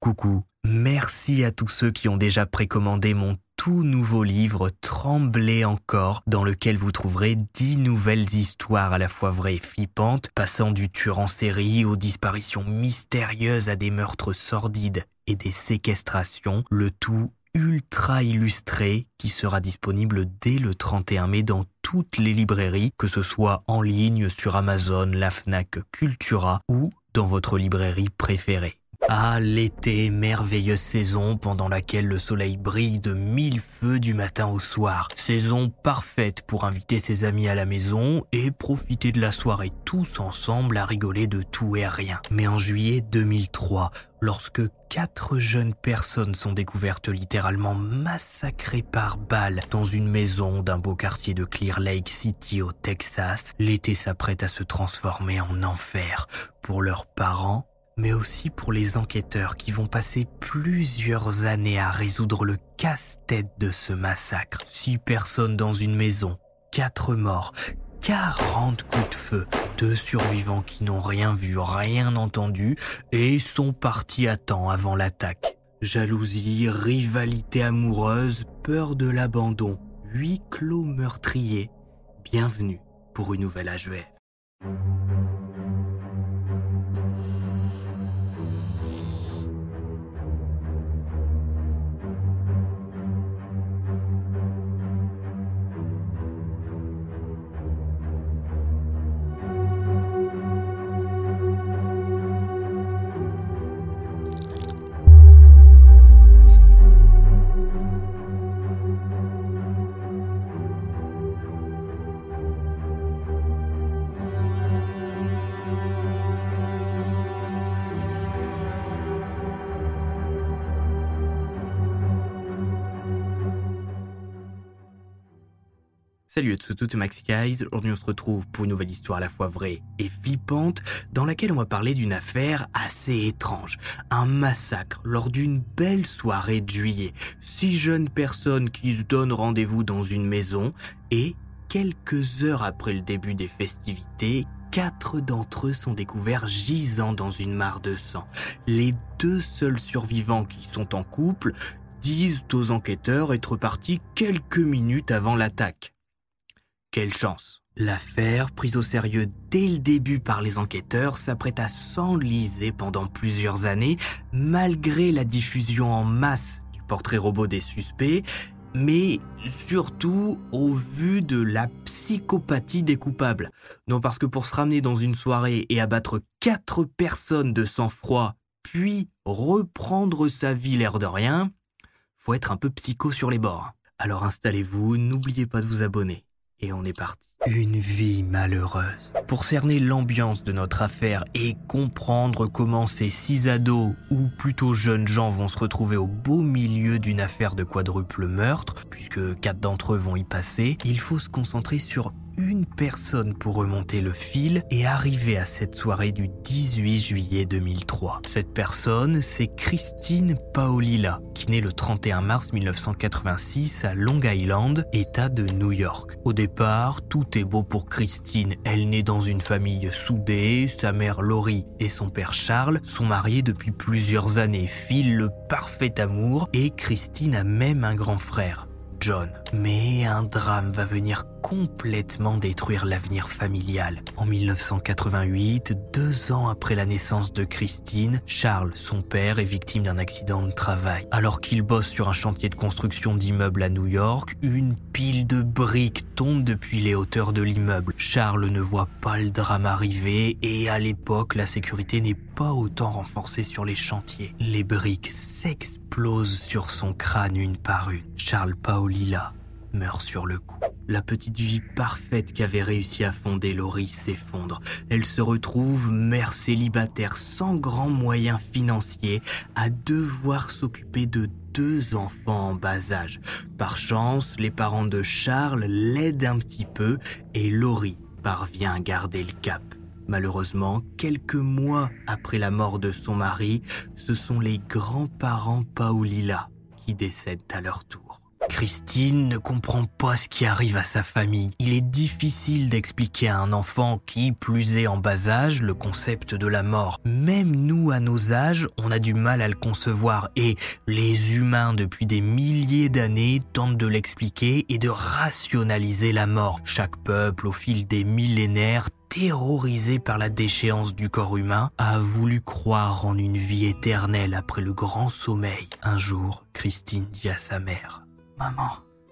Coucou, merci à tous ceux qui ont déjà précommandé mon tout nouveau livre Tremblez encore, dans lequel vous trouverez dix nouvelles histoires à la fois vraies et flippantes, passant du tueur en série aux disparitions mystérieuses à des meurtres sordides et des séquestrations, le tout ultra illustré qui sera disponible dès le 31 mai dans toutes les librairies, que ce soit en ligne sur Amazon, la Fnac, Cultura ou dans votre librairie préférée. Ah, l'été, merveilleuse saison pendant laquelle le soleil brille de mille feux du matin au soir. Saison parfaite pour inviter ses amis à la maison et profiter de la soirée tous ensemble à rigoler de tout et rien. Mais en juillet 2003, lorsque quatre jeunes personnes sont découvertes littéralement massacrées par balles dans une maison d'un beau quartier de Clear Lake City au Texas, l'été s'apprête à se transformer en enfer pour leurs parents mais aussi pour les enquêteurs qui vont passer plusieurs années à résoudre le casse-tête de ce massacre. Six personnes dans une maison, quatre morts, 40 coups de feu, deux survivants qui n'ont rien vu, rien entendu et sont partis à temps avant l'attaque. Jalousie, rivalité amoureuse, peur de l'abandon, huit clos meurtriers. Bienvenue pour une nouvelle AGF. Salut à tous, c'est Maxi Guys. Aujourd'hui, on se retrouve pour une nouvelle histoire à la fois vraie et flippante, dans laquelle on va parler d'une affaire assez étrange. Un massacre lors d'une belle soirée de juillet. Six jeunes personnes qui se donnent rendez-vous dans une maison et, quelques heures après le début des festivités, quatre d'entre eux sont découverts gisant dans une mare de sang. Les deux seuls survivants qui sont en couple disent aux enquêteurs être partis quelques minutes avant l'attaque. Quelle chance L'affaire, prise au sérieux dès le début par les enquêteurs, s'apprête à s'enliser pendant plusieurs années, malgré la diffusion en masse du portrait robot des suspects, mais surtout au vu de la psychopathie des coupables. Non parce que pour se ramener dans une soirée et abattre quatre personnes de sang-froid, puis reprendre sa vie l'air de rien, faut être un peu psycho sur les bords. Alors installez-vous, n'oubliez pas de vous abonner. Et on est parti. Une vie malheureuse. Pour cerner l'ambiance de notre affaire et comprendre comment ces six ados, ou plutôt jeunes gens, vont se retrouver au beau milieu d'une affaire de quadruple meurtre, puisque quatre d'entre eux vont y passer, il faut se concentrer sur une personne pour remonter le fil et arriver à cette soirée du 18 juillet 2003. Cette personne, c'est Christine Paolilla, qui naît le 31 mars 1986 à Long Island, État de New York. Au départ, tout beau pour Christine. Elle naît dans une famille soudée, sa mère Laurie et son père Charles sont mariés depuis plusieurs années, filent le parfait amour et Christine a même un grand frère. John. Mais un drame va venir complètement détruire l'avenir familial. En 1988, deux ans après la naissance de Christine, Charles, son père, est victime d'un accident de travail. Alors qu'il bosse sur un chantier de construction d'immeubles à New York, une pile de briques tombe depuis les hauteurs de l'immeuble. Charles ne voit pas le drame arriver et à l'époque, la sécurité n'est pas autant renforcée sur les chantiers. Les briques s'explosent sur son crâne une par une. Charles Paolilla meurt sur le coup. La petite vie parfaite qu'avait réussi à fonder Laurie s'effondre. Elle se retrouve mère célibataire sans grands moyens financiers à devoir s'occuper de deux enfants en bas âge. Par chance, les parents de Charles l'aident un petit peu et Laurie parvient à garder le cap. Malheureusement, quelques mois après la mort de son mari, ce sont les grands-parents Paulila qui décèdent à leur tour. Christine ne comprend pas ce qui arrive à sa famille. Il est difficile d'expliquer à un enfant qui, plus est en bas âge, le concept de la mort. Même nous, à nos âges, on a du mal à le concevoir et les humains, depuis des milliers d'années, tentent de l'expliquer et de rationaliser la mort. Chaque peuple, au fil des millénaires, terrorisé par la déchéance du corps humain, a voulu croire en une vie éternelle après le grand sommeil. Un jour, Christine dit à sa mère Maman,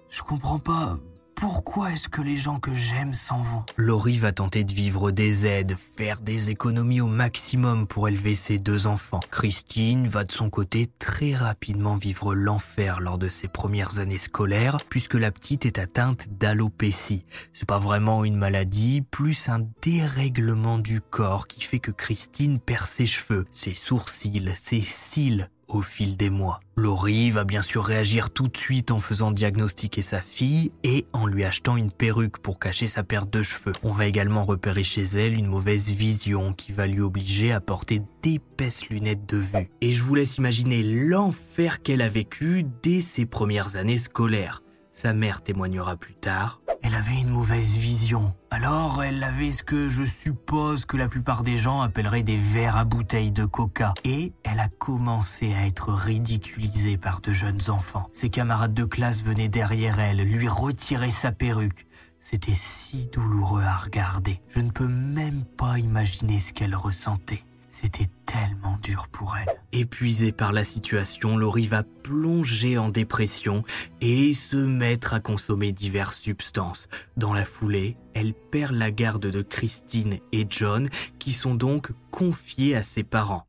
je comprends pas. Pourquoi est-ce que les gens que j'aime s'en vont? Laurie va tenter de vivre des aides, faire des économies au maximum pour élever ses deux enfants. Christine va de son côté très rapidement vivre l'enfer lors de ses premières années scolaires, puisque la petite est atteinte d'alopécie. C'est pas vraiment une maladie, plus un dérèglement du corps qui fait que Christine perd ses cheveux, ses sourcils, ses cils, au fil des mois. Laurie va bien sûr réagir tout de suite en faisant diagnostiquer sa fille et en lui achetant une perruque pour cacher sa perte de cheveux. On va également repérer chez elle une mauvaise vision qui va lui obliger à porter d'épaisses lunettes de vue. Et je vous laisse imaginer l'enfer qu'elle a vécu dès ses premières années scolaires. Sa mère témoignera plus tard. Elle avait une mauvaise vision. Alors, elle avait ce que je suppose que la plupart des gens appelleraient des verres à bouteille de coca. Et elle a commencé à être ridiculisée par de jeunes enfants. Ses camarades de classe venaient derrière elle, lui retirer sa perruque. C'était si douloureux à regarder. Je ne peux même pas imaginer ce qu'elle ressentait. C'était tellement dur pour elle. Épuisée par la situation, Laurie va plonger en dépression et se mettre à consommer diverses substances. Dans la foulée, elle perd la garde de Christine et John, qui sont donc confiés à ses parents,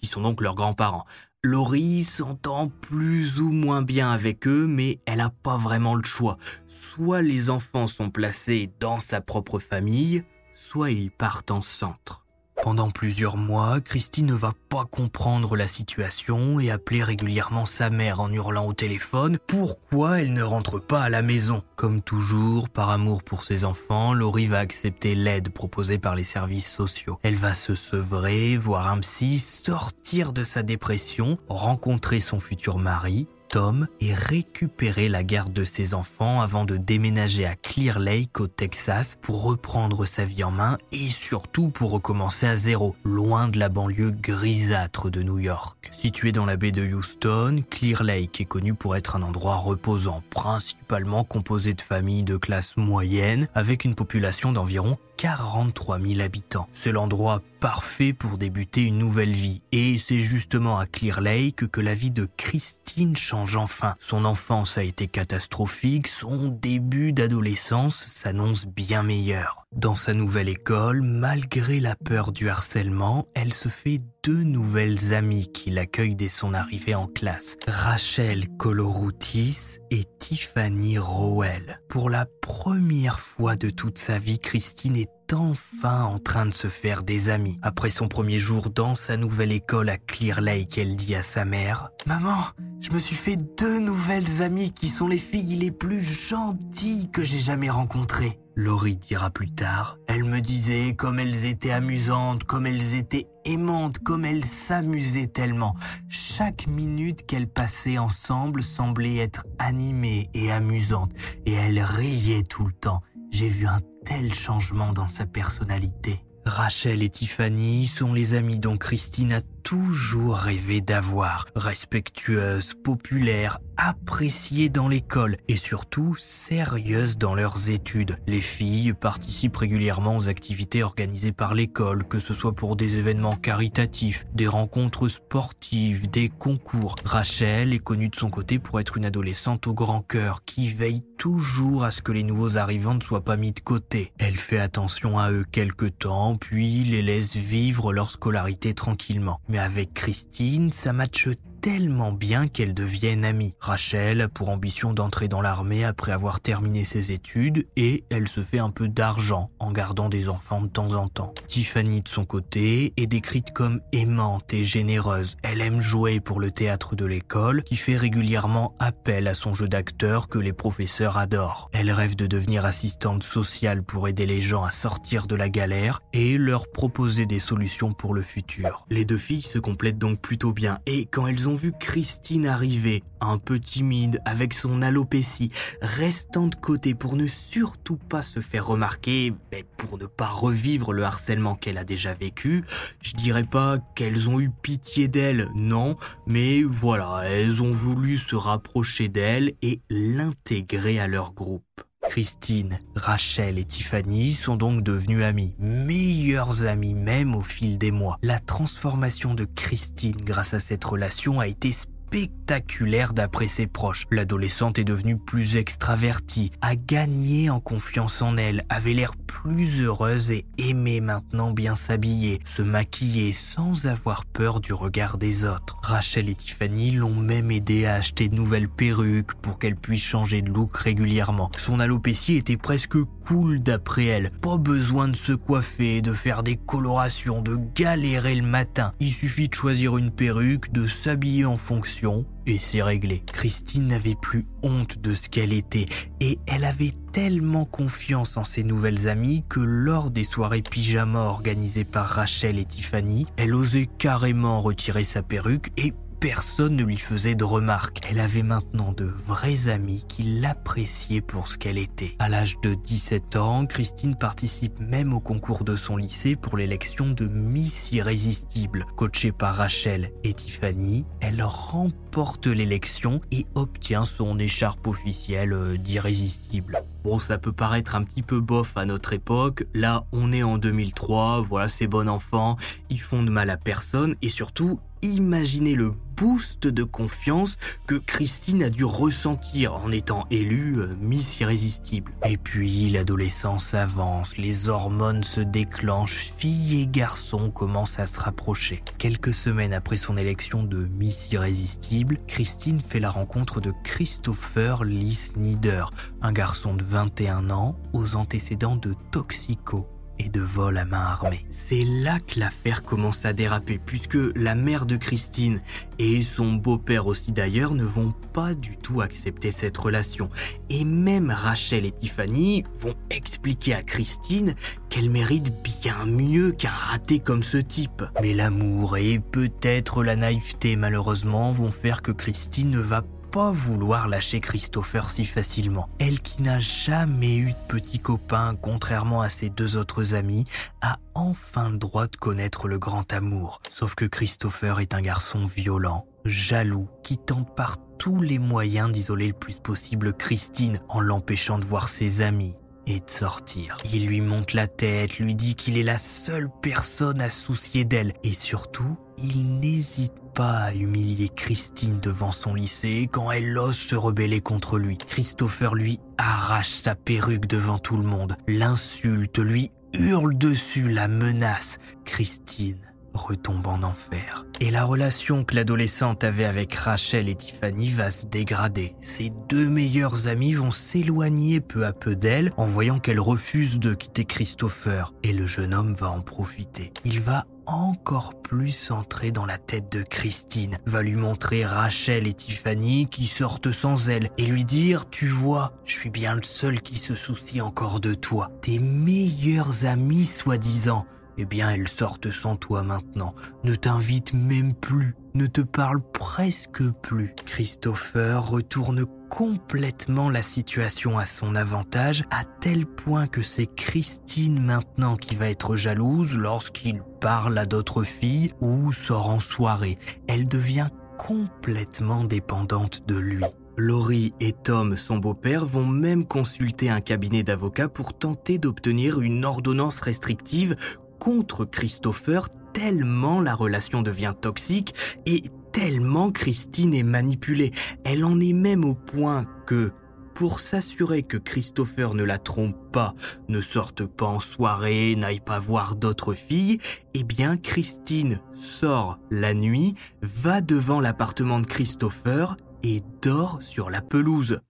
qui sont donc leurs grands-parents. Laurie s'entend plus ou moins bien avec eux, mais elle n'a pas vraiment le choix. Soit les enfants sont placés dans sa propre famille, soit ils partent en centre. Pendant plusieurs mois, Christine ne va pas comprendre la situation et appeler régulièrement sa mère en hurlant au téléphone pourquoi elle ne rentre pas à la maison? Comme toujours, par amour pour ses enfants, Laurie va accepter l'aide proposée par les services sociaux. Elle va se sevrer, voir un psy, sortir de sa dépression, rencontrer son futur mari, Tom et récupérer la garde de ses enfants avant de déménager à Clear Lake au Texas pour reprendre sa vie en main et surtout pour recommencer à zéro, loin de la banlieue grisâtre de New York. Située dans la baie de Houston, Clear Lake est connu pour être un endroit reposant, principalement composé de familles de classe moyenne avec une population d'environ 43 000 habitants. C'est l'endroit parfait pour débuter une nouvelle vie. Et c'est justement à Clear Lake que la vie de Christine change enfin. Son enfance a été catastrophique, son début d'adolescence s'annonce bien meilleur. Dans sa nouvelle école, malgré la peur du harcèlement, elle se fait deux nouvelles amies qui l'accueillent dès son arrivée en classe. Rachel Coloroutis et Tiffany Rowell. Pour la première fois de toute sa vie, Christine est enfin en train de se faire des amis. Après son premier jour dans sa nouvelle école à Clear Lake, elle dit à sa mère ⁇ Maman, je me suis fait deux nouvelles amies qui sont les filles les plus gentilles que j'ai jamais rencontrées. Laurie dira plus tard, elle me disait comme elles étaient amusantes, comme elles étaient aimantes, comme elles s'amusaient tellement. Chaque minute qu'elles passaient ensemble semblait être animée et amusante, et elles riaient tout le temps. J'ai vu un tel changement dans sa personnalité. Rachel et Tiffany sont les amis dont Christine a toujours rêvé d'avoir. Respectueuses, populaires, appréciées dans l'école et surtout sérieuses dans leurs études. Les filles participent régulièrement aux activités organisées par l'école, que ce soit pour des événements caritatifs, des rencontres sportives, des concours. Rachel est connue de son côté pour être une adolescente au grand cœur qui veille toujours à ce que les nouveaux arrivants ne soient pas mis de côté. Elle fait attention à eux quelque temps, puis les laisse vivre leur scolarité tranquillement. Mais avec Christine, ça matche tellement bien qu'elles deviennent amies. Rachel a pour ambition d'entrer dans l'armée après avoir terminé ses études et elle se fait un peu d'argent en gardant des enfants de temps en temps. Tiffany de son côté est décrite comme aimante et généreuse. Elle aime jouer pour le théâtre de l'école qui fait régulièrement appel à son jeu d'acteur que les professeurs adorent. Elle rêve de devenir assistante sociale pour aider les gens à sortir de la galère et leur proposer des solutions pour le futur. Les deux filles se complètent donc plutôt bien et quand elles ont vu Christine arriver, un peu timide, avec son alopécie, restant de côté pour ne surtout pas se faire remarquer, pour ne pas revivre le harcèlement qu'elle a déjà vécu, je dirais pas qu'elles ont eu pitié d'elle, non, mais voilà, elles ont voulu se rapprocher d'elle et l'intégrer à leur groupe. Christine, Rachel et Tiffany sont donc devenues amies, meilleures amies même au fil des mois. La transformation de Christine grâce à cette relation a été spectaculaire d'après ses proches. L'adolescente est devenue plus extravertie, a gagné en confiance en elle, avait l'air plus heureuse et aimait maintenant bien s'habiller, se maquiller sans avoir peur du regard des autres. Rachel et Tiffany l'ont même aidé à acheter de nouvelles perruques pour qu'elle puisse changer de look régulièrement. Son alopécie était presque cool d'après elle. Pas besoin de se coiffer, de faire des colorations, de galérer le matin. Il suffit de choisir une perruque, de s'habiller en fonction et c'est réglé. Christine n'avait plus honte de ce qu'elle était et elle avait tellement confiance en ses nouvelles amies que lors des soirées pyjama organisées par Rachel et Tiffany, elle osait carrément retirer sa perruque et personne ne lui faisait de remarques. Elle avait maintenant de vrais amis qui l'appréciaient pour ce qu'elle était. À l'âge de 17 ans, Christine participe même au concours de son lycée pour l'élection de Miss Irrésistible. Coachée par Rachel et Tiffany, elle remporte l'élection et obtient son écharpe officielle euh, d'Irrésistible. Bon, ça peut paraître un petit peu bof à notre époque. Là, on est en 2003, voilà, ces bons enfants, ils font de mal à personne et surtout, imaginez le boost de confiance que Christine a dû ressentir en étant élue euh, Miss Irrésistible. Et puis l'adolescence avance, les hormones se déclenchent, filles et garçons commencent à se rapprocher. Quelques semaines après son élection de Miss Irrésistible, Christine fait la rencontre de Christopher Lee Snyder, un garçon de 21 ans aux antécédents de toxico et de vol à main armée. C'est là que l'affaire commence à déraper, puisque la mère de Christine et son beau-père aussi d'ailleurs ne vont pas du tout accepter cette relation. Et même Rachel et Tiffany vont expliquer à Christine qu'elle mérite bien mieux qu'un raté comme ce type. Mais l'amour et peut-être la naïveté malheureusement vont faire que Christine ne va vouloir lâcher Christopher si facilement. Elle qui n'a jamais eu de petit copain, contrairement à ses deux autres amis, a enfin le droit de connaître le grand amour. Sauf que Christopher est un garçon violent, jaloux, qui tente par tous les moyens d'isoler le plus possible Christine en l'empêchant de voir ses amis, et de sortir. Il lui monte la tête, lui dit qu'il est la seule personne à soucier d'elle et surtout, il n'hésite pas à humilier Christine devant son lycée quand elle ose se rebeller contre lui. Christopher lui arrache sa perruque devant tout le monde, l'insulte, lui hurle dessus, la menace. Christine retombe en enfer. Et la relation que l'adolescente avait avec Rachel et Tiffany va se dégrader. Ses deux meilleures amies vont s'éloigner peu à peu d'elle en voyant qu'elle refuse de quitter Christopher. Et le jeune homme va en profiter. Il va encore plus entrer dans la tête de Christine, va lui montrer Rachel et Tiffany qui sortent sans elle et lui dire Tu vois, je suis bien le seul qui se soucie encore de toi. Tes meilleures amies, soi-disant, eh bien elles sortent sans toi maintenant, ne t'invitent même plus, ne te parlent presque plus. Christopher retourne complètement la situation à son avantage, à tel point que c'est Christine maintenant qui va être jalouse lorsqu'il parle à d'autres filles ou sort en soirée. Elle devient complètement dépendante de lui. Laurie et Tom, son beau-père, vont même consulter un cabinet d'avocats pour tenter d'obtenir une ordonnance restrictive contre Christopher tellement la relation devient toxique et tellement Christine est manipulée. Elle en est même au point que pour s'assurer que Christopher ne la trompe pas, ne sorte pas en soirée, n'aille pas voir d'autres filles, eh bien Christine sort la nuit, va devant l'appartement de Christopher et dort sur la pelouse.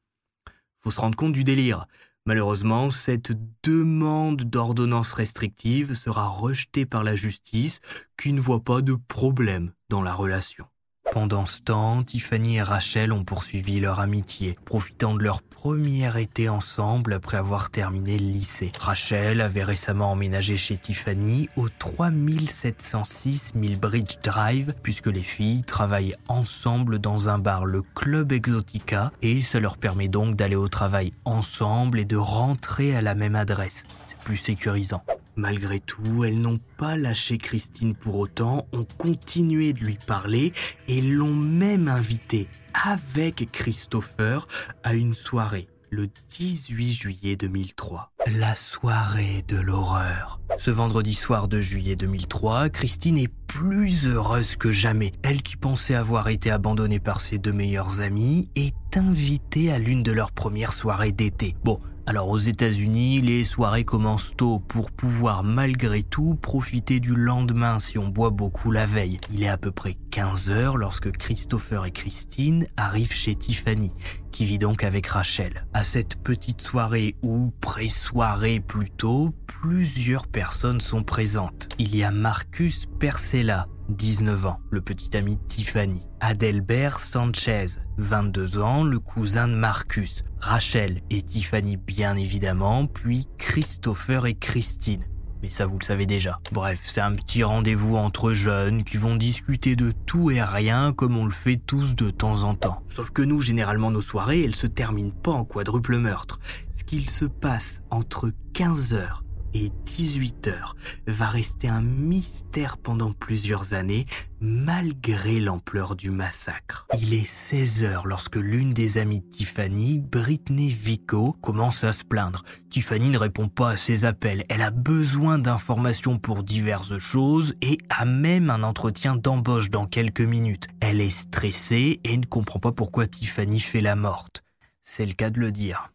Faut se rendre compte du délire. Malheureusement, cette demande d'ordonnance restrictive sera rejetée par la justice qui ne voit pas de problème dans la relation. Pendant ce temps, Tiffany et Rachel ont poursuivi leur amitié, profitant de leur premier été ensemble après avoir terminé le lycée. Rachel avait récemment emménagé chez Tiffany au 3706 Millbridge Drive, puisque les filles travaillent ensemble dans un bar, le Club Exotica, et ça leur permet donc d'aller au travail ensemble et de rentrer à la même adresse. C'est plus sécurisant. Malgré tout, elles n'ont pas lâché Christine pour autant, ont continué de lui parler et l'ont même invitée avec Christopher à une soirée le 18 juillet 2003. La soirée de l'horreur. Ce vendredi soir de juillet 2003, Christine est plus heureuse que jamais. Elle qui pensait avoir été abandonnée par ses deux meilleurs amis est invitée à l'une de leurs premières soirées d'été. Bon, alors aux États-Unis, les soirées commencent tôt pour pouvoir malgré tout profiter du lendemain si on boit beaucoup la veille. Il est à peu près 15 heures lorsque Christopher et Christine arrivent chez Tiffany, qui vit donc avec Rachel. À cette petite soirée ou pré-soirée plutôt, plusieurs personnes sont présentes. Il y a Marcus Percella, 19 ans, le petit ami de Tiffany. Adelbert Sanchez, 22 ans, le cousin de Marcus. Rachel et Tiffany bien évidemment, puis Christopher et Christine. Mais ça vous le savez déjà. Bref, c'est un petit rendez-vous entre jeunes qui vont discuter de tout et rien comme on le fait tous de temps en temps. Sauf que nous, généralement, nos soirées, elles se terminent pas en quadruple meurtre. Ce qu'il se passe entre 15h et 18 heures va rester un mystère pendant plusieurs années malgré l'ampleur du massacre. Il est 16 heures lorsque l'une des amies de Tiffany, Britney Vico, commence à se plaindre. Tiffany ne répond pas à ses appels. Elle a besoin d'informations pour diverses choses et a même un entretien d'embauche dans quelques minutes. Elle est stressée et ne comprend pas pourquoi Tiffany fait la morte. C'est le cas de le dire.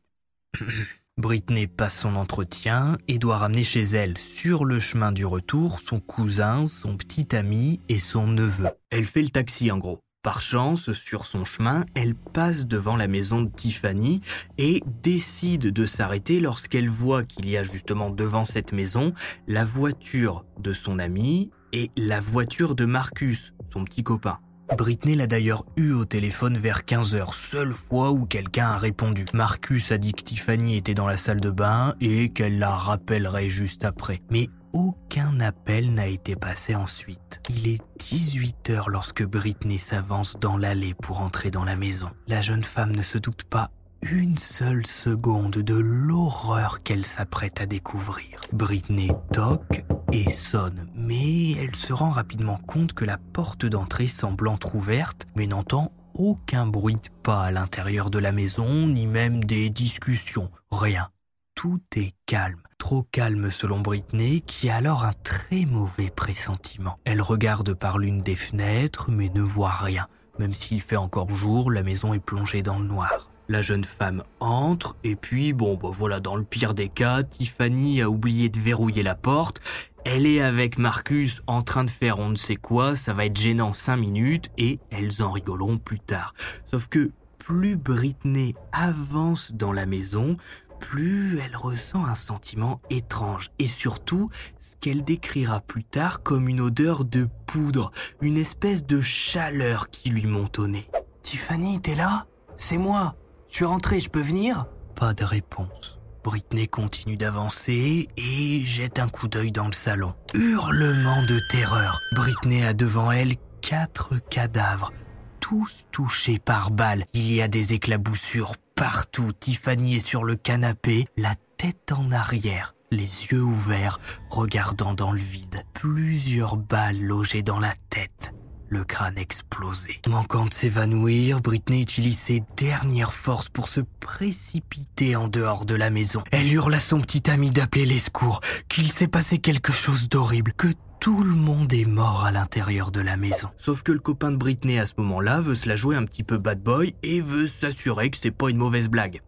Britney passe son entretien et doit ramener chez elle, sur le chemin du retour, son cousin, son petit ami et son neveu. Elle fait le taxi en gros. Par chance, sur son chemin, elle passe devant la maison de Tiffany et décide de s'arrêter lorsqu'elle voit qu'il y a justement devant cette maison la voiture de son ami et la voiture de Marcus, son petit copain. Britney l'a d'ailleurs eu au téléphone vers 15h, seule fois où quelqu'un a répondu. Marcus a dit que Tiffany était dans la salle de bain et qu'elle la rappellerait juste après. Mais aucun appel n'a été passé ensuite. Il est 18h lorsque Britney s'avance dans l'allée pour entrer dans la maison. La jeune femme ne se doute pas une seule seconde de l'horreur qu'elle s'apprête à découvrir. Britney toque et sonne, mais elle se rend rapidement compte que la porte d'entrée semble entr'ouverte, mais n'entend aucun bruit de pas à l'intérieur de la maison, ni même des discussions, rien. Tout est calme, trop calme selon Britney, qui a alors un très mauvais pressentiment. Elle regarde par l'une des fenêtres, mais ne voit rien. Même s'il fait encore jour, la maison est plongée dans le noir. La jeune femme entre et puis bon bah voilà dans le pire des cas, Tiffany a oublié de verrouiller la porte. Elle est avec Marcus en train de faire on ne sait quoi, ça va être gênant 5 minutes et elles en rigoleront plus tard. Sauf que plus Britney avance dans la maison, plus elle ressent un sentiment étrange et surtout ce qu'elle décrira plus tard comme une odeur de poudre, une espèce de chaleur qui lui monte au nez. Tiffany, t'es là? C'est moi je suis rentré, je peux venir? Pas de réponse. Britney continue d'avancer et jette un coup d'œil dans le salon. Hurlement de terreur. Britney a devant elle quatre cadavres, tous touchés par balles. Il y a des éclaboussures partout. Tiffany est sur le canapé, la tête en arrière, les yeux ouverts, regardant dans le vide. Plusieurs balles logées dans la tête le crâne explosé. Manquant de s'évanouir, Britney utilise ses dernières forces pour se précipiter en dehors de la maison. Elle hurle à son petit ami d'appeler les secours, qu'il s'est passé quelque chose d'horrible, que tout le monde est mort à l'intérieur de la maison. Sauf que le copain de Britney à ce moment-là veut se la jouer un petit peu bad boy et veut s'assurer que c'est pas une mauvaise blague.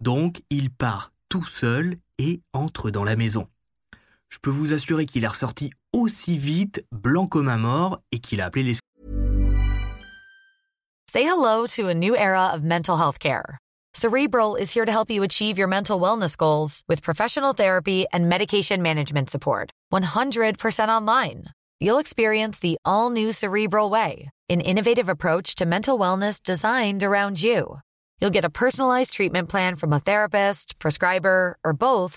Donc il part tout seul et entre dans la maison. Je peux vous assurer qu'il est ressorti aussi vite, blanc comme un mort, et qu'il a appelé les Say hello to a new era of mental health care. Cerebral is here to help you achieve your mental wellness goals with professional therapy and medication management support. 100% online. You'll experience the all new Cerebral Way, an innovative approach to mental wellness designed around you. You'll get a personalized treatment plan from a therapist, prescriber, or both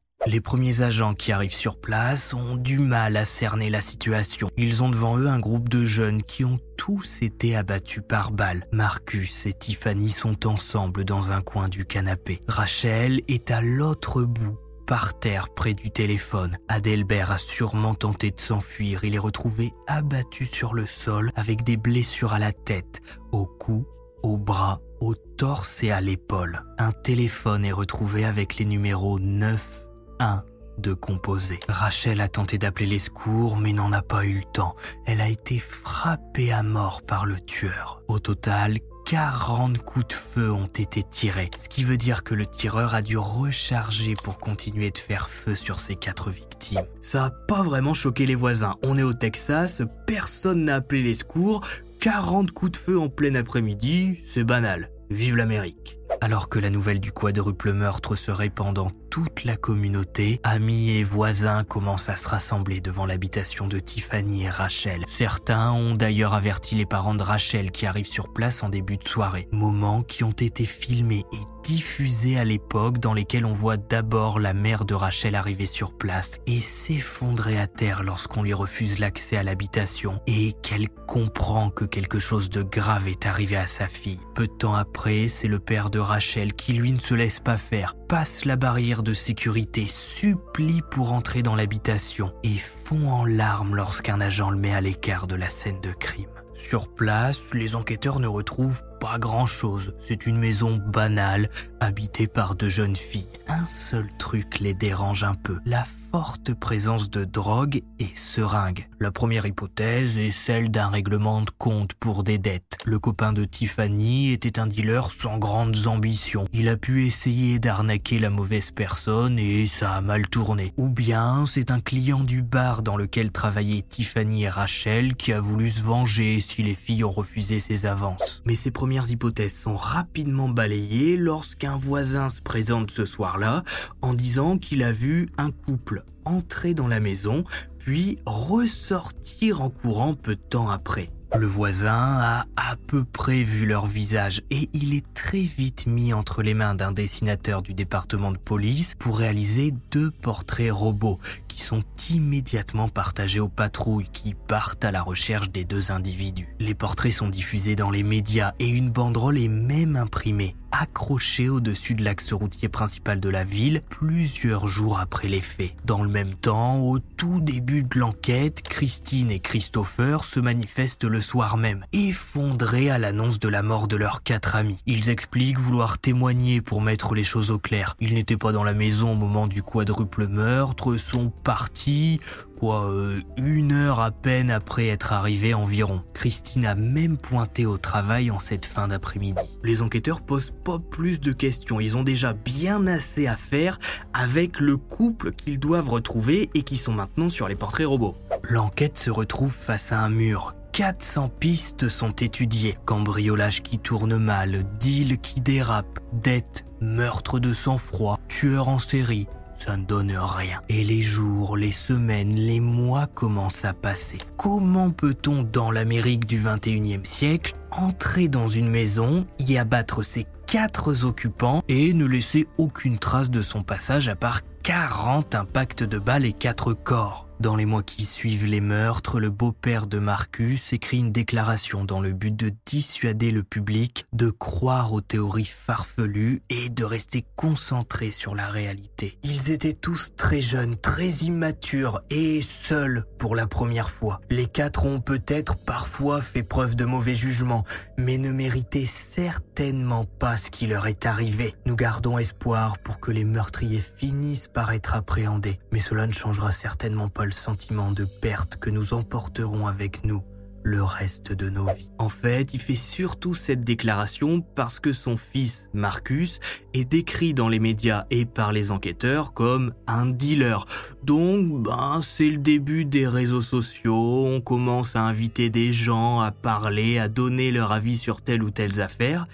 Les premiers agents qui arrivent sur place ont du mal à cerner la situation. Ils ont devant eux un groupe de jeunes qui ont tous été abattus par balles. Marcus et Tiffany sont ensemble dans un coin du canapé. Rachel est à l'autre bout par terre près du téléphone. Adelbert a sûrement tenté de s'enfuir. Il est retrouvé abattu sur le sol avec des blessures à la tête, au cou, au bras, au torse et à l'épaule. Un téléphone est retrouvé avec les numéros 9 1 de composer. Rachel a tenté d'appeler les secours mais n'en a pas eu le temps. Elle a été frappée à mort par le tueur. Au total, 40 coups de feu ont été tirés, ce qui veut dire que le tireur a dû recharger pour continuer de faire feu sur ses quatre victimes. Ça a pas vraiment choqué les voisins. On est au Texas, personne n'a appelé les secours, 40 coups de feu en plein après-midi, c'est banal. Vive l'Amérique. Alors que la nouvelle du quadruple meurtre se répand dans toute la communauté, amis et voisins commencent à se rassembler devant l'habitation de Tiffany et Rachel. Certains ont d'ailleurs averti les parents de Rachel qui arrivent sur place en début de soirée. Moments qui ont été filmés et diffusés à l'époque dans lesquels on voit d'abord la mère de Rachel arriver sur place et s'effondrer à terre lorsqu'on lui refuse l'accès à l'habitation et qu'elle comprend que quelque chose de grave est arrivé à sa fille. Peu de temps après, c'est le père de Rachel qui lui ne se laisse pas faire, passe la barrière de sécurité, supplie pour entrer dans l'habitation et fond en larmes lorsqu'un agent le met à l'écart de la scène de crime. Sur place, les enquêteurs ne retrouvent pas grand-chose. C'est une maison banale, habitée par deux jeunes filles. Un seul truc les dérange un peu, la forte présence de drogue et seringues. La première hypothèse est celle d'un règlement de compte pour des dettes. Le copain de Tiffany était un dealer sans grandes ambitions. Il a pu essayer d'arnaquer la mauvaise personne et ça a mal tourné. Ou bien c'est un client du bar dans lequel travaillaient Tiffany et Rachel qui a voulu se venger si les filles ont refusé ses avances. Mais ces premières hypothèses sont rapidement balayées lorsqu'un voisin se présente ce soir-là en disant qu'il a vu un couple entrer dans la maison, puis ressortir en courant peu de temps après. Le voisin a à peu près vu leur visage et il est très vite mis entre les mains d'un dessinateur du département de police pour réaliser deux portraits robots sont immédiatement partagés aux patrouilles qui partent à la recherche des deux individus. Les portraits sont diffusés dans les médias et une banderole est même imprimée, accrochée au-dessus de l'axe routier principal de la ville plusieurs jours après les faits. Dans le même temps, au tout début de l'enquête, Christine et Christopher se manifestent le soir même, effondrés à l'annonce de la mort de leurs quatre amis. Ils expliquent vouloir témoigner pour mettre les choses au clair. Ils n'étaient pas dans la maison au moment du quadruple meurtre, sont partis euh, une heure à peine après être arrivés environ. Christine a même pointé au travail en cette fin d'après-midi. Les enquêteurs posent pas plus de questions, ils ont déjà bien assez à faire avec le couple qu'ils doivent retrouver et qui sont maintenant sur les portraits robots. L'enquête se retrouve face à un mur 400 pistes sont étudiées. Cambriolage qui tourne mal, deal qui dérape, dette, meurtre de sang-froid, tueur en série. Ça ne donne rien. Et les jours, les semaines, les mois commencent à passer. Comment peut-on, dans l'Amérique du 21e siècle, entrer dans une maison, y abattre ses quatre occupants et ne laisser aucune trace de son passage à part 40 impacts de balles et 4 corps? Dans les mois qui suivent les meurtres, le beau-père de Marcus écrit une déclaration dans le but de dissuader le public de croire aux théories farfelues et de rester concentré sur la réalité. Ils étaient tous très jeunes, très immatures et seuls pour la première fois. Les quatre ont peut-être parfois fait preuve de mauvais jugement, mais ne méritaient certainement pas ce qui leur est arrivé. Nous gardons espoir pour que les meurtriers finissent par être appréhendés, mais cela ne changera certainement pas le sentiment de perte que nous emporterons avec nous le reste de nos vies. En fait, il fait surtout cette déclaration parce que son fils, Marcus, est décrit dans les médias et par les enquêteurs comme un dealer. Donc, ben, c'est le début des réseaux sociaux, on commence à inviter des gens à parler, à donner leur avis sur telle ou telle affaire.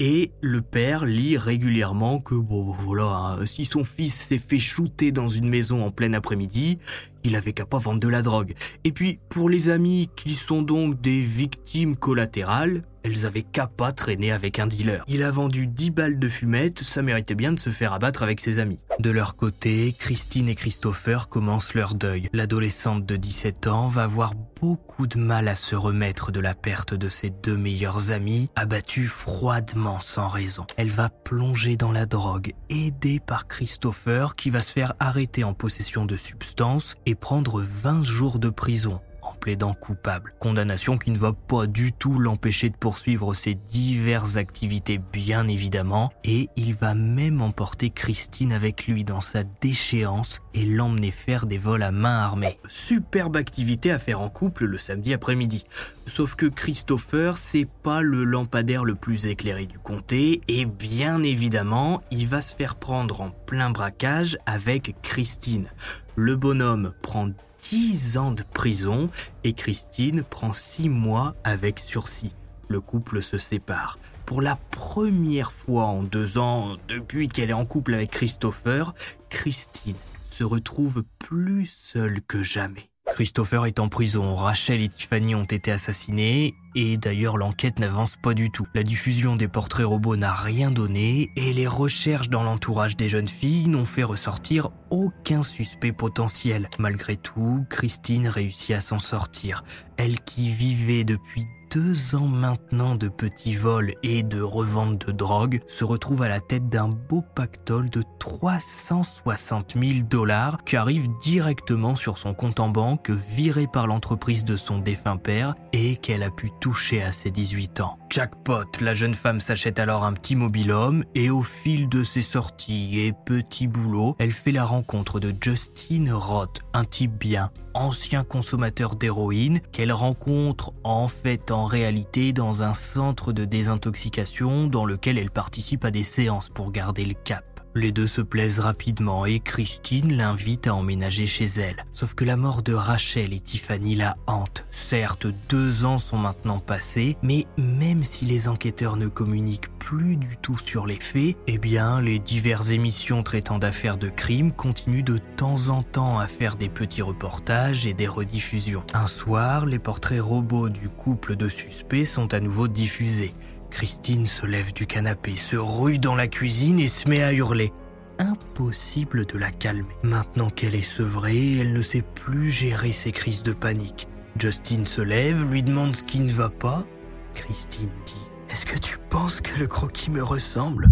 Et le père lit régulièrement que, bon, voilà, hein, si son fils s'est fait shooter dans une maison en plein après-midi, il avait qu'à pas vendre de la drogue. Et puis, pour les amis qui sont donc des victimes collatérales, elles avaient qu'à pas traîner avec un dealer. Il a vendu 10 balles de fumette, ça méritait bien de se faire abattre avec ses amis. De leur côté, Christine et Christopher commencent leur deuil. L'adolescente de 17 ans va avoir beaucoup de mal à se remettre de la perte de ses deux meilleurs amis, abattue froidement sans raison. Elle va plonger dans la drogue, aidée par Christopher qui va se faire arrêter en possession de substances et prendre 20 jours de prison en plaidant coupable. Condamnation qui ne va pas du tout l'empêcher de poursuivre ses diverses activités bien évidemment, et il va même emporter Christine avec lui dans sa déchéance et l'emmener faire des vols à main armée. Superbe activité à faire en couple le samedi après-midi. Sauf que Christopher, c'est pas le lampadaire le plus éclairé du comté, et bien évidemment, il va se faire prendre en plein braquage avec Christine. Le bonhomme prend 10 ans de prison et Christine prend 6 mois avec sursis. Le couple se sépare. Pour la première fois en deux ans depuis qu'elle est en couple avec Christopher, Christine se retrouve plus seule que jamais. Christopher est en prison, Rachel et Tiffany ont été assassinés, et d'ailleurs l'enquête n'avance pas du tout. La diffusion des portraits robots n'a rien donné, et les recherches dans l'entourage des jeunes filles n'ont fait ressortir aucun suspect potentiel. Malgré tout, Christine réussit à s'en sortir. Elle qui vivait depuis deux ans maintenant de petits vols et de revente de drogue, se retrouve à la tête d'un beau pactole de 360 000 dollars qui arrive directement sur son compte en banque viré par l'entreprise de son défunt père et qu'elle a pu toucher à ses 18 ans. Jackpot, la jeune femme s'achète alors un petit mobil-homme et au fil de ses sorties et petits boulots, elle fait la rencontre de Justin Roth, un type bien, ancien consommateur d'héroïne qu'elle rencontre en fait en réalité dans un centre de désintoxication dans lequel elle participe à des séances pour garder le cap. Les deux se plaisent rapidement et Christine l'invite à emménager chez elle. Sauf que la mort de Rachel et Tiffany la hante. Certes, deux ans sont maintenant passés, mais même si les enquêteurs ne communiquent plus du tout sur les faits, eh bien, les diverses émissions traitant d'affaires de crime continuent de temps en temps à faire des petits reportages et des rediffusions. Un soir, les portraits robots du couple de suspects sont à nouveau diffusés. Christine se lève du canapé, se rue dans la cuisine et se met à hurler. Impossible de la calmer. Maintenant qu'elle est sevrée, elle ne sait plus gérer ses crises de panique. Justin se lève, lui demande ce qui ne va pas. Christine dit Est-ce que tu penses que le croquis me ressemble?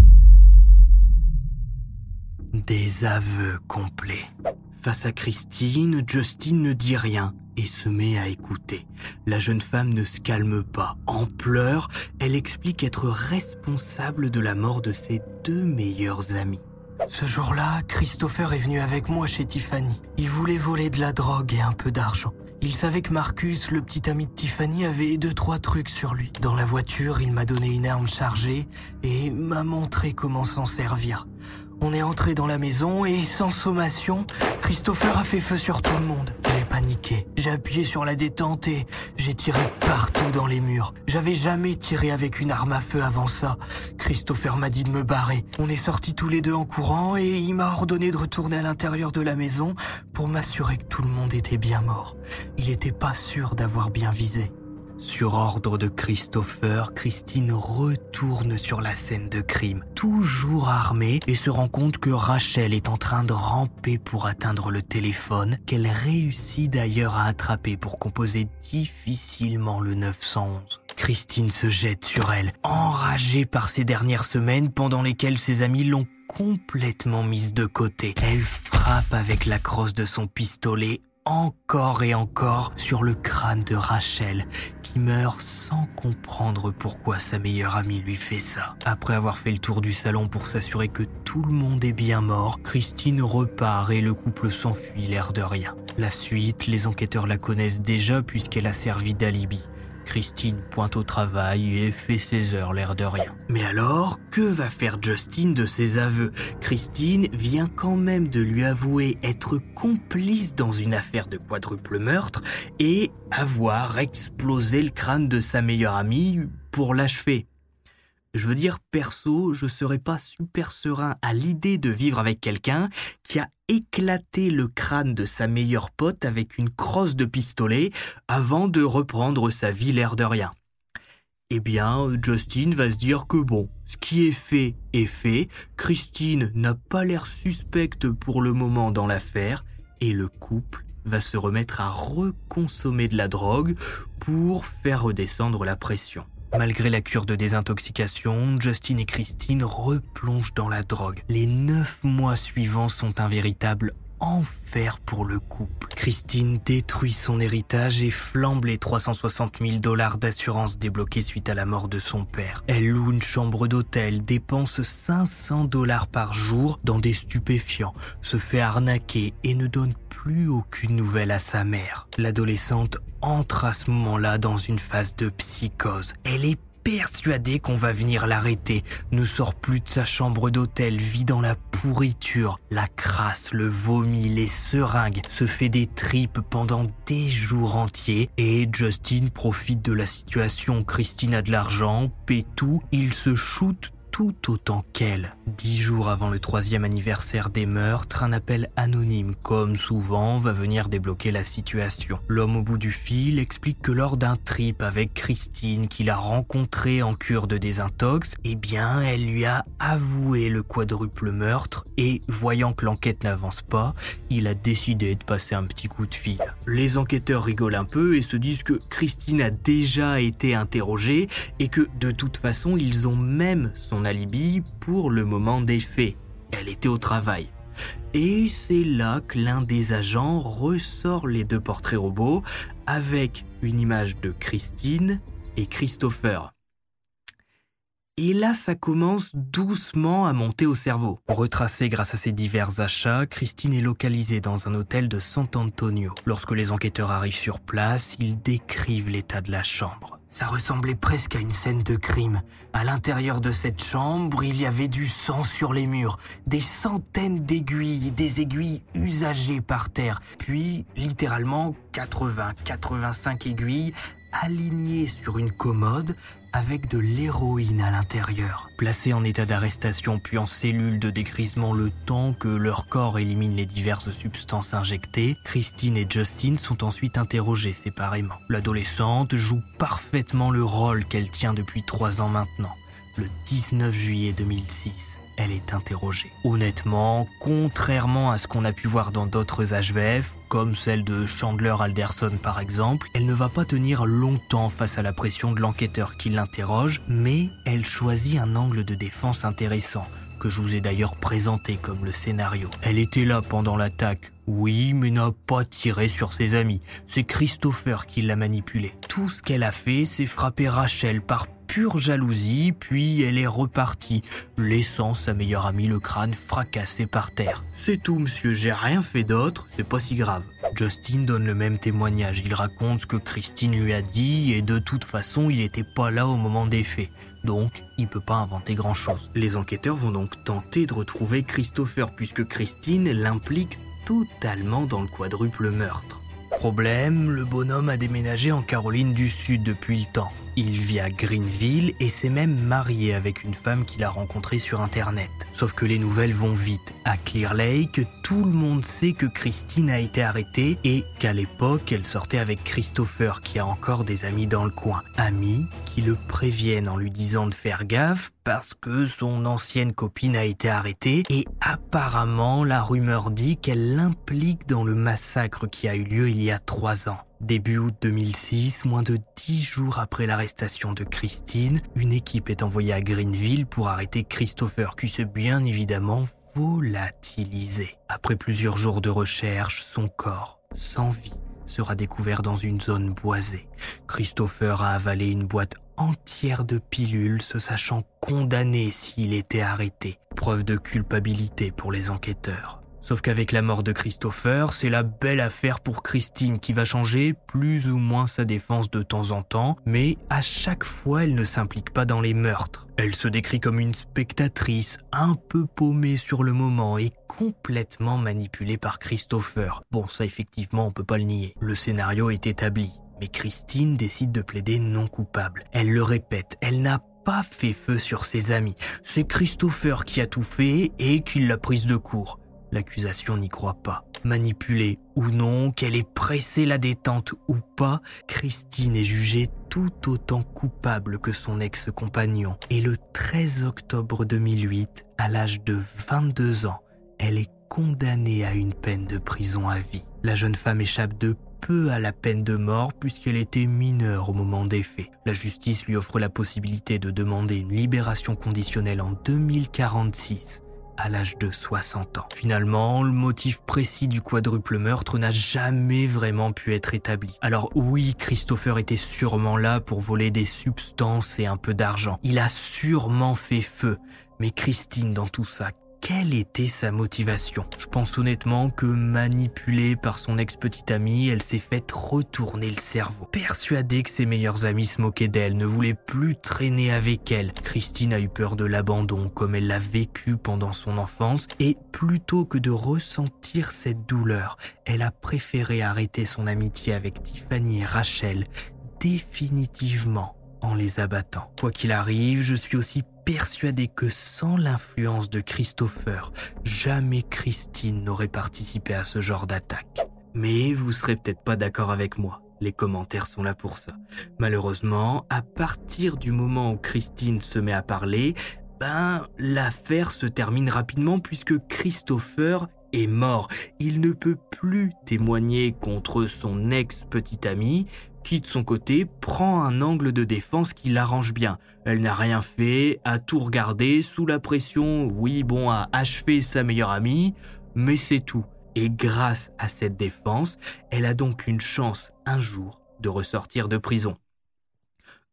Des aveux complets. Face à Christine, Justin ne dit rien et se met à écouter. La jeune femme ne se calme pas. En pleurs, elle explique être responsable de la mort de ses deux meilleurs amis. Ce jour-là, Christopher est venu avec moi chez Tiffany. Il voulait voler de la drogue et un peu d'argent. Il savait que Marcus, le petit ami de Tiffany, avait deux, trois trucs sur lui. Dans la voiture, il m'a donné une arme chargée et m'a montré comment s'en servir. On est entré dans la maison et, sans sommation, Christopher a fait feu sur tout le monde. J'ai paniqué, j'ai appuyé sur la détente et j'ai tiré partout dans les murs. J'avais jamais tiré avec une arme à feu avant ça. Christopher m'a dit de me barrer. On est sortis tous les deux en courant et il m'a ordonné de retourner à l'intérieur de la maison pour m'assurer que tout le monde était bien mort. Il était pas sûr d'avoir bien visé. Sur ordre de Christopher, Christine retourne sur la scène de crime, toujours armée, et se rend compte que Rachel est en train de ramper pour atteindre le téléphone, qu'elle réussit d'ailleurs à attraper pour composer difficilement le 911. Christine se jette sur elle, enragée par ces dernières semaines pendant lesquelles ses amis l'ont complètement mise de côté. Elle frappe avec la crosse de son pistolet encore et encore sur le crâne de Rachel, qui meurt sans comprendre pourquoi sa meilleure amie lui fait ça. Après avoir fait le tour du salon pour s'assurer que tout le monde est bien mort, Christine repart et le couple s'enfuit l'air de rien. La suite, les enquêteurs la connaissent déjà puisqu'elle a servi d'alibi. Christine pointe au travail et fait ses heures l'air de rien. Mais alors, que va faire Justin de ses aveux? Christine vient quand même de lui avouer être complice dans une affaire de quadruple meurtre et avoir explosé le crâne de sa meilleure amie pour l'achever. Je veux dire, perso, je serais pas super serein à l'idée de vivre avec quelqu'un qui a éclaté le crâne de sa meilleure pote avec une crosse de pistolet avant de reprendre sa vie l'air de rien. Eh bien, Justin va se dire que bon, ce qui est fait est fait, Christine n'a pas l'air suspecte pour le moment dans l'affaire, et le couple va se remettre à reconsommer de la drogue pour faire redescendre la pression. Malgré la cure de désintoxication, Justin et Christine replongent dans la drogue. Les neuf mois suivants sont un véritable enfer pour le couple. Christine détruit son héritage et flambe les 360 000 dollars d'assurance débloqués suite à la mort de son père. Elle loue une chambre d'hôtel, dépense 500 dollars par jour dans des stupéfiants, se fait arnaquer et ne donne plus aucune nouvelle à sa mère. L'adolescente entre à ce moment-là dans une phase de psychose. Elle est persuadée qu'on va venir l'arrêter, ne sort plus de sa chambre d'hôtel, vit dans la pourriture, la crasse, le vomi, les seringues, se fait des tripes pendant des jours entiers et Justin profite de la situation. Christine a de l'argent, paie tout, il se shoot tout autant qu'elle. Dix jours avant le troisième anniversaire des meurtres, un appel anonyme, comme souvent, va venir débloquer la situation. L'homme au bout du fil explique que lors d'un trip avec Christine qu'il a rencontré en cure de désintox, eh bien, elle lui a avoué le quadruple meurtre et, voyant que l'enquête n'avance pas, il a décidé de passer un petit coup de fil. Les enquêteurs rigolent un peu et se disent que Christine a déjà été interrogée et que, de toute façon, ils ont même son alibi pour le moment des faits. Elle était au travail. Et c'est là que l'un des agents ressort les deux portraits robots avec une image de Christine et Christopher. Et là, ça commence doucement à monter au cerveau. Retracée grâce à ses divers achats, Christine est localisée dans un hôtel de San Antonio. Lorsque les enquêteurs arrivent sur place, ils décrivent l'état de la chambre. Ça ressemblait presque à une scène de crime. À l'intérieur de cette chambre, il y avait du sang sur les murs, des centaines d'aiguilles, des aiguilles usagées par terre, puis littéralement 80-85 aiguilles alignées sur une commode avec de l'héroïne à l'intérieur. Placés en état d'arrestation puis en cellule de dégrisement le temps que leur corps élimine les diverses substances injectées, Christine et Justin sont ensuite interrogés séparément. L'adolescente joue parfaitement le rôle qu'elle tient depuis trois ans maintenant, le 19 juillet 2006 elle est interrogée. Honnêtement, contrairement à ce qu'on a pu voir dans d'autres HVF, comme celle de Chandler Alderson par exemple, elle ne va pas tenir longtemps face à la pression de l'enquêteur qui l'interroge, mais elle choisit un angle de défense intéressant que je vous ai d'ailleurs présenté comme le scénario. Elle était là pendant l'attaque, oui, mais n'a pas tiré sur ses amis. C'est Christopher qui l'a manipulé. Tout ce qu'elle a fait, c'est frapper Rachel par pure jalousie, puis elle est repartie, laissant sa meilleure amie le crâne fracassé par terre. C'est tout, monsieur, j'ai rien fait d'autre, c'est pas si grave. Justin donne le même témoignage, il raconte ce que Christine lui a dit, et de toute façon, il n'était pas là au moment des faits. Donc, il peut pas inventer grand chose. Les enquêteurs vont donc tenter de retrouver Christopher, puisque Christine l'implique totalement dans le quadruple meurtre. Problème, le bonhomme a déménagé en Caroline du Sud depuis le temps. Il vit à Greenville et s'est même marié avec une femme qu'il a rencontrée sur Internet. Sauf que les nouvelles vont vite. À Clear Lake, tout le monde sait que Christine a été arrêtée et qu'à l'époque, elle sortait avec Christopher qui a encore des amis dans le coin. Amis qui le préviennent en lui disant de faire gaffe parce que son ancienne copine a été arrêtée et apparemment la rumeur dit qu'elle l'implique dans le massacre qui a eu lieu il y a trois ans. Début août 2006, moins de dix jours après l'arrestation de Christine, une équipe est envoyée à Greenville pour arrêter Christopher, qui s'est bien évidemment volatilisé. Après plusieurs jours de recherche, son corps, sans vie, sera découvert dans une zone boisée. Christopher a avalé une boîte entière de pilules, se sachant condamné s'il était arrêté. Preuve de culpabilité pour les enquêteurs. Sauf qu'avec la mort de Christopher, c'est la belle affaire pour Christine qui va changer plus ou moins sa défense de temps en temps, mais à chaque fois elle ne s'implique pas dans les meurtres. Elle se décrit comme une spectatrice un peu paumée sur le moment et complètement manipulée par Christopher. Bon, ça effectivement on peut pas le nier. Le scénario est établi. Mais Christine décide de plaider non coupable. Elle le répète, elle n'a pas fait feu sur ses amis. C'est Christopher qui a tout fait et qui l'a prise de court. L'accusation n'y croit pas. Manipulée ou non, qu'elle ait pressé la détente ou pas, Christine est jugée tout autant coupable que son ex-compagnon. Et le 13 octobre 2008, à l'âge de 22 ans, elle est condamnée à une peine de prison à vie. La jeune femme échappe de peu à la peine de mort puisqu'elle était mineure au moment des faits. La justice lui offre la possibilité de demander une libération conditionnelle en 2046 à l'âge de 60 ans. Finalement, le motif précis du quadruple meurtre n'a jamais vraiment pu être établi. Alors oui, Christopher était sûrement là pour voler des substances et un peu d'argent. Il a sûrement fait feu. Mais Christine, dans tout ça, quelle était sa motivation? Je pense honnêtement que manipulée par son ex-petite amie, elle s'est faite retourner le cerveau. Persuadée que ses meilleurs amis se moquaient d'elle, ne voulaient plus traîner avec elle, Christine a eu peur de l'abandon comme elle l'a vécu pendant son enfance et plutôt que de ressentir cette douleur, elle a préféré arrêter son amitié avec Tiffany et Rachel définitivement en les abattant. Quoi qu'il arrive, je suis aussi persuadé que sans l'influence de Christopher, jamais Christine n'aurait participé à ce genre d'attaque. Mais vous serez peut-être pas d'accord avec moi. Les commentaires sont là pour ça. Malheureusement, à partir du moment où Christine se met à parler, ben, l'affaire se termine rapidement puisque Christopher est mort. Il ne peut plus témoigner contre son ex-petite amie qui de son côté prend un angle de défense qui l'arrange bien. Elle n'a rien fait, a tout regardé, sous la pression, oui bon, a achevé sa meilleure amie, mais c'est tout. Et grâce à cette défense, elle a donc une chance un jour de ressortir de prison.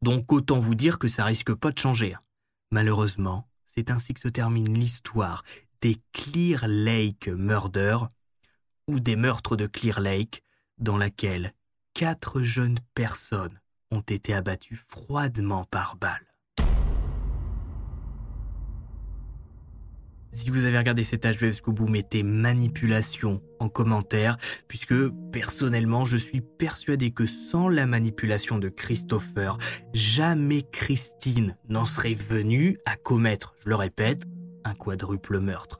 Donc autant vous dire que ça risque pas de changer. Malheureusement, c'est ainsi que se termine l'histoire des Clear Lake Murders, ou des meurtres de Clear Lake, dans laquelle quatre jeunes personnes ont été abattues froidement par balle. Si vous avez regardé cet HV jusqu'au bout, mettez manipulation en commentaire, puisque personnellement, je suis persuadé que sans la manipulation de Christopher, jamais Christine n'en serait venue à commettre, je le répète, un quadruple meurtre.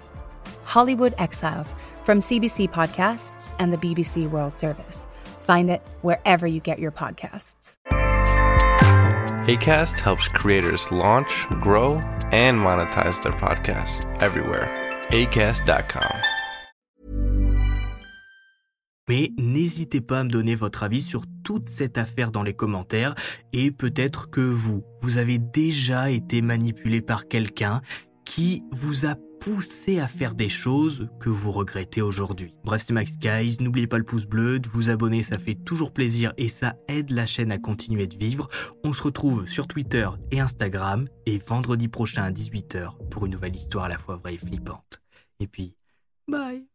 Hollywood Exiles from CBC Podcasts and the BBC World Service. Find it wherever you get your podcasts. ACAST helps creators launch, grow, and monetize their podcasts everywhere. ACAST.com. Mais n'hésitez pas à me donner votre avis sur toute cette affaire dans les commentaires et peut-être que vous, vous avez déjà été manipulé par quelqu'un qui vous a poussé à faire des choses que vous regrettez aujourd'hui. Bref, c'est Max Guys, n'oubliez pas le pouce bleu, de vous abonner, ça fait toujours plaisir et ça aide la chaîne à continuer de vivre. On se retrouve sur Twitter et Instagram et vendredi prochain à 18h pour une nouvelle histoire à la fois vraie et flippante. Et puis, bye